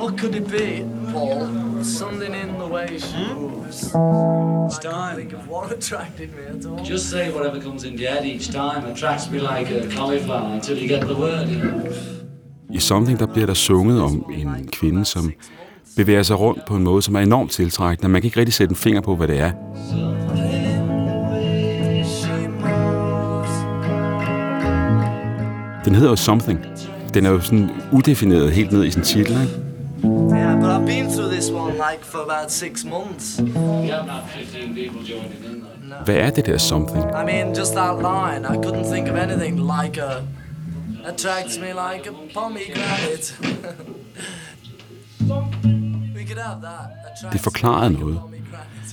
What could it be, Paul? Something in the way she Hmm? moves. It's time. think of what attracted me at all. Just say whatever comes into your head each time attracts me like a cauliflower until you get the word, you know. I Something, der bliver der sunget om en kvinde, som bevæger sig rundt på en måde, som er enormt tiltrækkende. Man kan ikke rigtig sætte en finger på, hvad det er. Den hedder jo Something. Den er jo sådan udefineret helt ned i sin titel, ikke? Yeah, but I've been through this one like for about six months. You haven't had 15 people joining in there. Hvad er det der Something? I mean, just that line, I couldn't think of anything like a. attracts me like a pomegranate. we could have that. Attracts Det forklarede noget.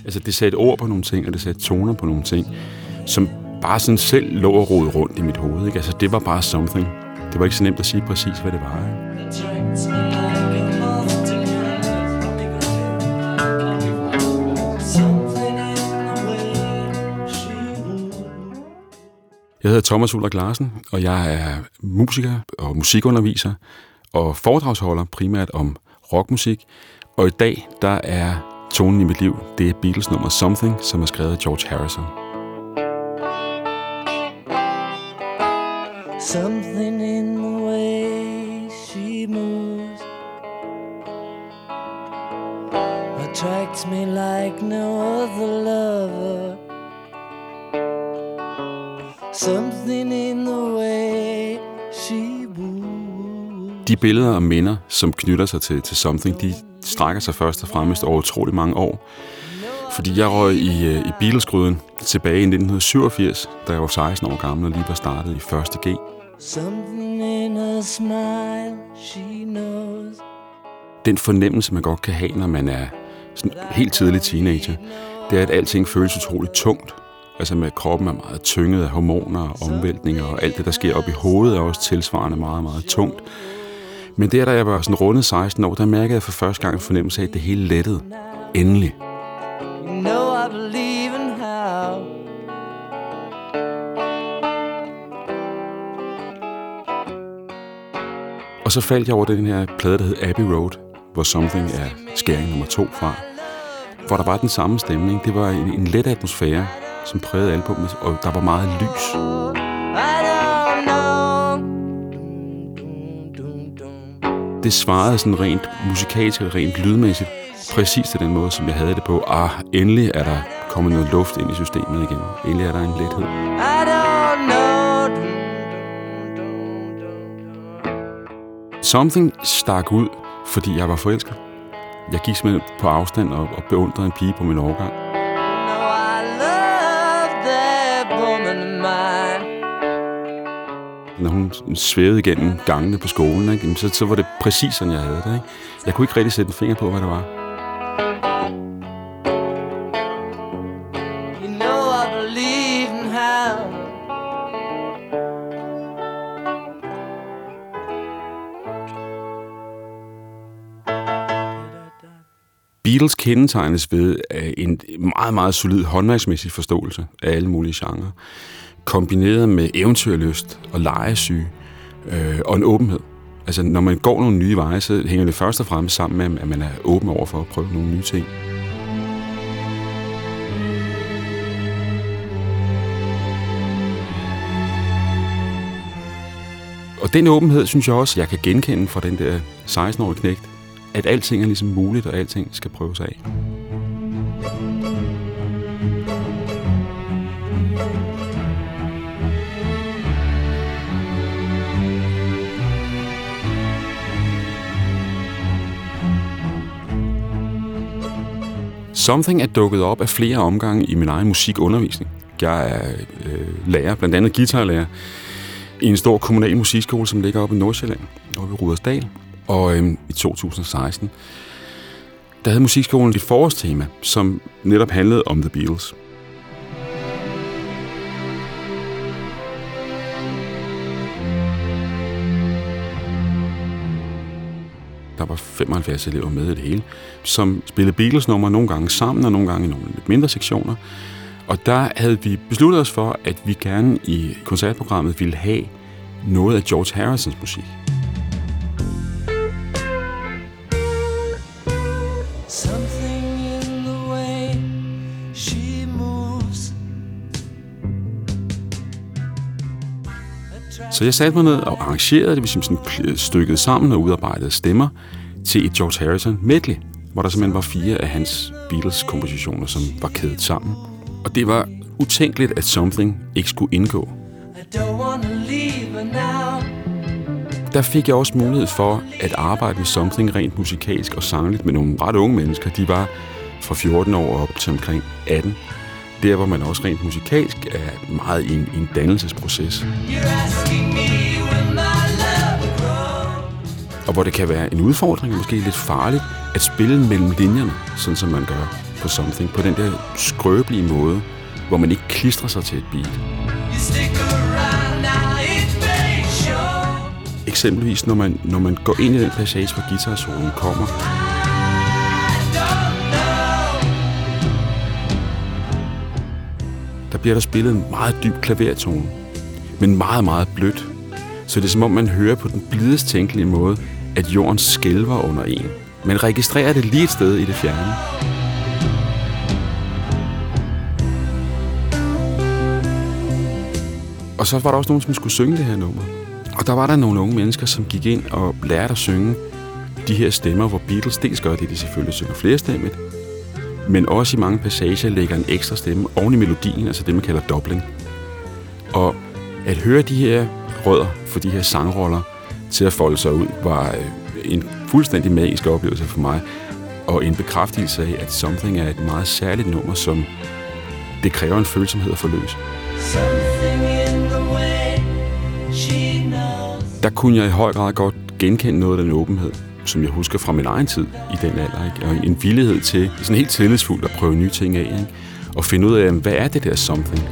Altså, det satte ord på nogle ting, og det satte toner på nogle ting, som bare sådan selv lå og rode rundt i mit hoved, ikke? Altså, det var bare Something. Det var ikke så nemt at sige præcis, hvad det var, ikke? Jeg hedder Thomas Ulrik Larsen, og jeg er musiker og musikunderviser og foredragsholder primært om rockmusik. Og i dag, der er tonen i mit liv, det er Beatles nummer Something, som er skrevet af George Harrison. Something in the way she moves attracts me like no other lover. Something in the way she moves. De billeder og minder, som knytter sig til, til Something, de strækker sig først og fremmest over utrolig mange år. Fordi jeg røg i, øh, i Beatles-gryden tilbage i 1987, da jeg var 16 år gammel og lige var startet i 1. G. Something in her smile she knows. den fornemmelse, man godt kan have, når man er sådan helt tidlig teenager, det er, at alting føles utroligt tungt. Altså med at kroppen er meget tynget af hormoner og omvæltninger, og alt det, der sker op i hovedet, er også tilsvarende meget, meget tungt. Men der, da jeg var sådan rundet 16 år, der mærkede jeg for første gang en fornemmelse af, at det hele lettede. Endelig. You know I believe in how. Og så faldt jeg over den her plade, der hed Abbey Road, hvor Something er skæring nummer to fra. Hvor der var den samme stemning. Det var en, en let atmosfære, som prægede albumet, og der var meget lys. Det svarede sådan rent musikalsk og rent lydmæssigt præcis til den måde, som jeg havde det på. Ah, endelig er der kommet noget luft ind i systemet igen. Endelig er der en lethed. Something stak ud, fordi jeg var forelsket. Jeg gik simpelthen på afstand og, og beundrede en pige på min overgang. Woman of mine. Når hun svævede igennem gangene på skolen, ikke? så, så var det præcis sådan, jeg havde det. Ikke? Jeg kunne ikke rigtig sætte en finger på, hvad det var. Beatles kendetegnes ved øh, en meget, meget solid håndværksmæssig forståelse af alle mulige genrer, kombineret med eventyrlyst og legesyge øh, og en åbenhed. Altså, når man går nogle nye veje, så hænger det først og fremmest sammen med, at man er åben over for at prøve nogle nye ting. Og den åbenhed, synes jeg også, jeg kan genkende fra den der 16-årige knægt, at alting er ligesom muligt, og alting skal prøves af. Something er dukket op af flere omgange i min egen musikundervisning. Jeg er øh, lærer, blandt andet guitarlærer, i en stor kommunal musikskole, som ligger oppe i Nordsjælland, oppe i Rudersdal. Og øhm, i 2016, der havde musikskolen et forårstema, som netop handlede om The Beatles. Der var 75 elever med i det hele, som spillede Beatles-numre nogle gange sammen, og nogle gange i nogle lidt mindre sektioner. Og der havde vi besluttet os for, at vi gerne i koncertprogrammet ville have noget af George Harrisons musik. Så jeg satte mig ned og arrangerede det, vi sådan kl- stykket sammen og udarbejdede stemmer til et George Harrison medley, hvor der simpelthen var fire af hans Beatles-kompositioner, som var kædet sammen. Og det var utænkeligt, at Something ikke skulle indgå. I don't wanna leave her now. Der fik jeg også mulighed for at arbejde med Something rent musikalsk og sangligt med nogle ret unge mennesker. De var fra 14 år op til omkring 18. Der, hvor man også rent musikalsk er meget i en, i en dannelsesproces. Og hvor det kan være en udfordring, og måske lidt farligt, at spille mellem linjerne, sådan som man gør på Something, på den der skrøbelige måde, hvor man ikke klistrer sig til et beat. You stick around Eksempelvis, når man, når man går ind i den passage, hvor guitarsolen kommer, der bliver der spillet en meget dyb klavertone, men meget, meget blødt. Så det er som om, man hører på den blidest tænkelige måde, at jorden skælver under en. Man registrerer det lige et sted i det fjerne. Og så var der også nogen, som skulle synge det her nummer. Og der var der nogle unge mennesker, som gik ind og lærte at synge de her stemmer, hvor Beatles dels gør det, de selvfølgelig synger flerstemmigt, men også i mange passager lægger en ekstra stemme oven i melodien, altså det, man kalder dobling. Og at høre de her rødder for de her sangroller til at folde sig ud, var øh, en fuldstændig magisk oplevelse for mig, og en bekræftelse af, at Something er et meget særligt nummer, som det kræver en følsomhed at forløse. Something in the way she knows. Der kunne jeg i høj grad godt genkende noget af den åbenhed, som jeg husker fra min egen tid i den alder, ikke? og en villighed til sådan helt tillidsfuldt at prøve nye ting af, ikke? og finde ud af, hvad er det der something?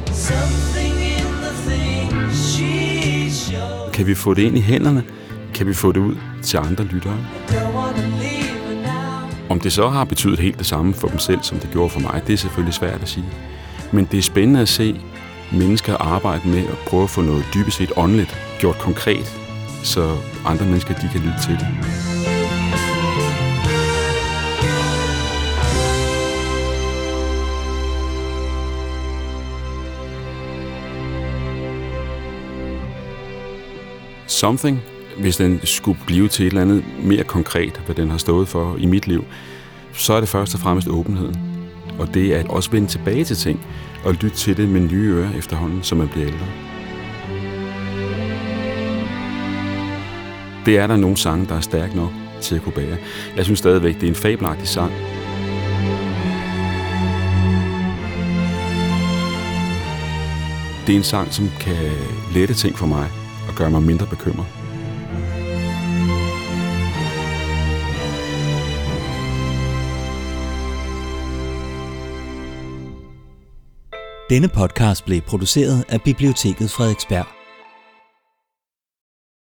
Kan vi få det ind i hænderne? Kan vi få det ud til andre lyttere? Om det så har betydet helt det samme for dem selv, som det gjorde for mig, det er selvfølgelig svært at sige. Men det er spændende at se mennesker arbejde med at prøve at få noget dybest set åndeligt gjort konkret, så andre mennesker de kan lytte til det. Something, hvis den skulle blive til et eller andet mere konkret, hvad den har stået for i mit liv, så er det først og fremmest åbenheden. Og det er at også vende tilbage til ting og lytte til det med nye ører efterhånden, som man bliver ældre. Det er der nogle sange, der er stærke nok til at kunne bære. Jeg synes stadigvæk, det er en fabelagtig sang. Det er en sang, som kan lette ting for mig og gøre mig mindre bekymret. Denne podcast blev produceret af Biblioteket Frederiksberg.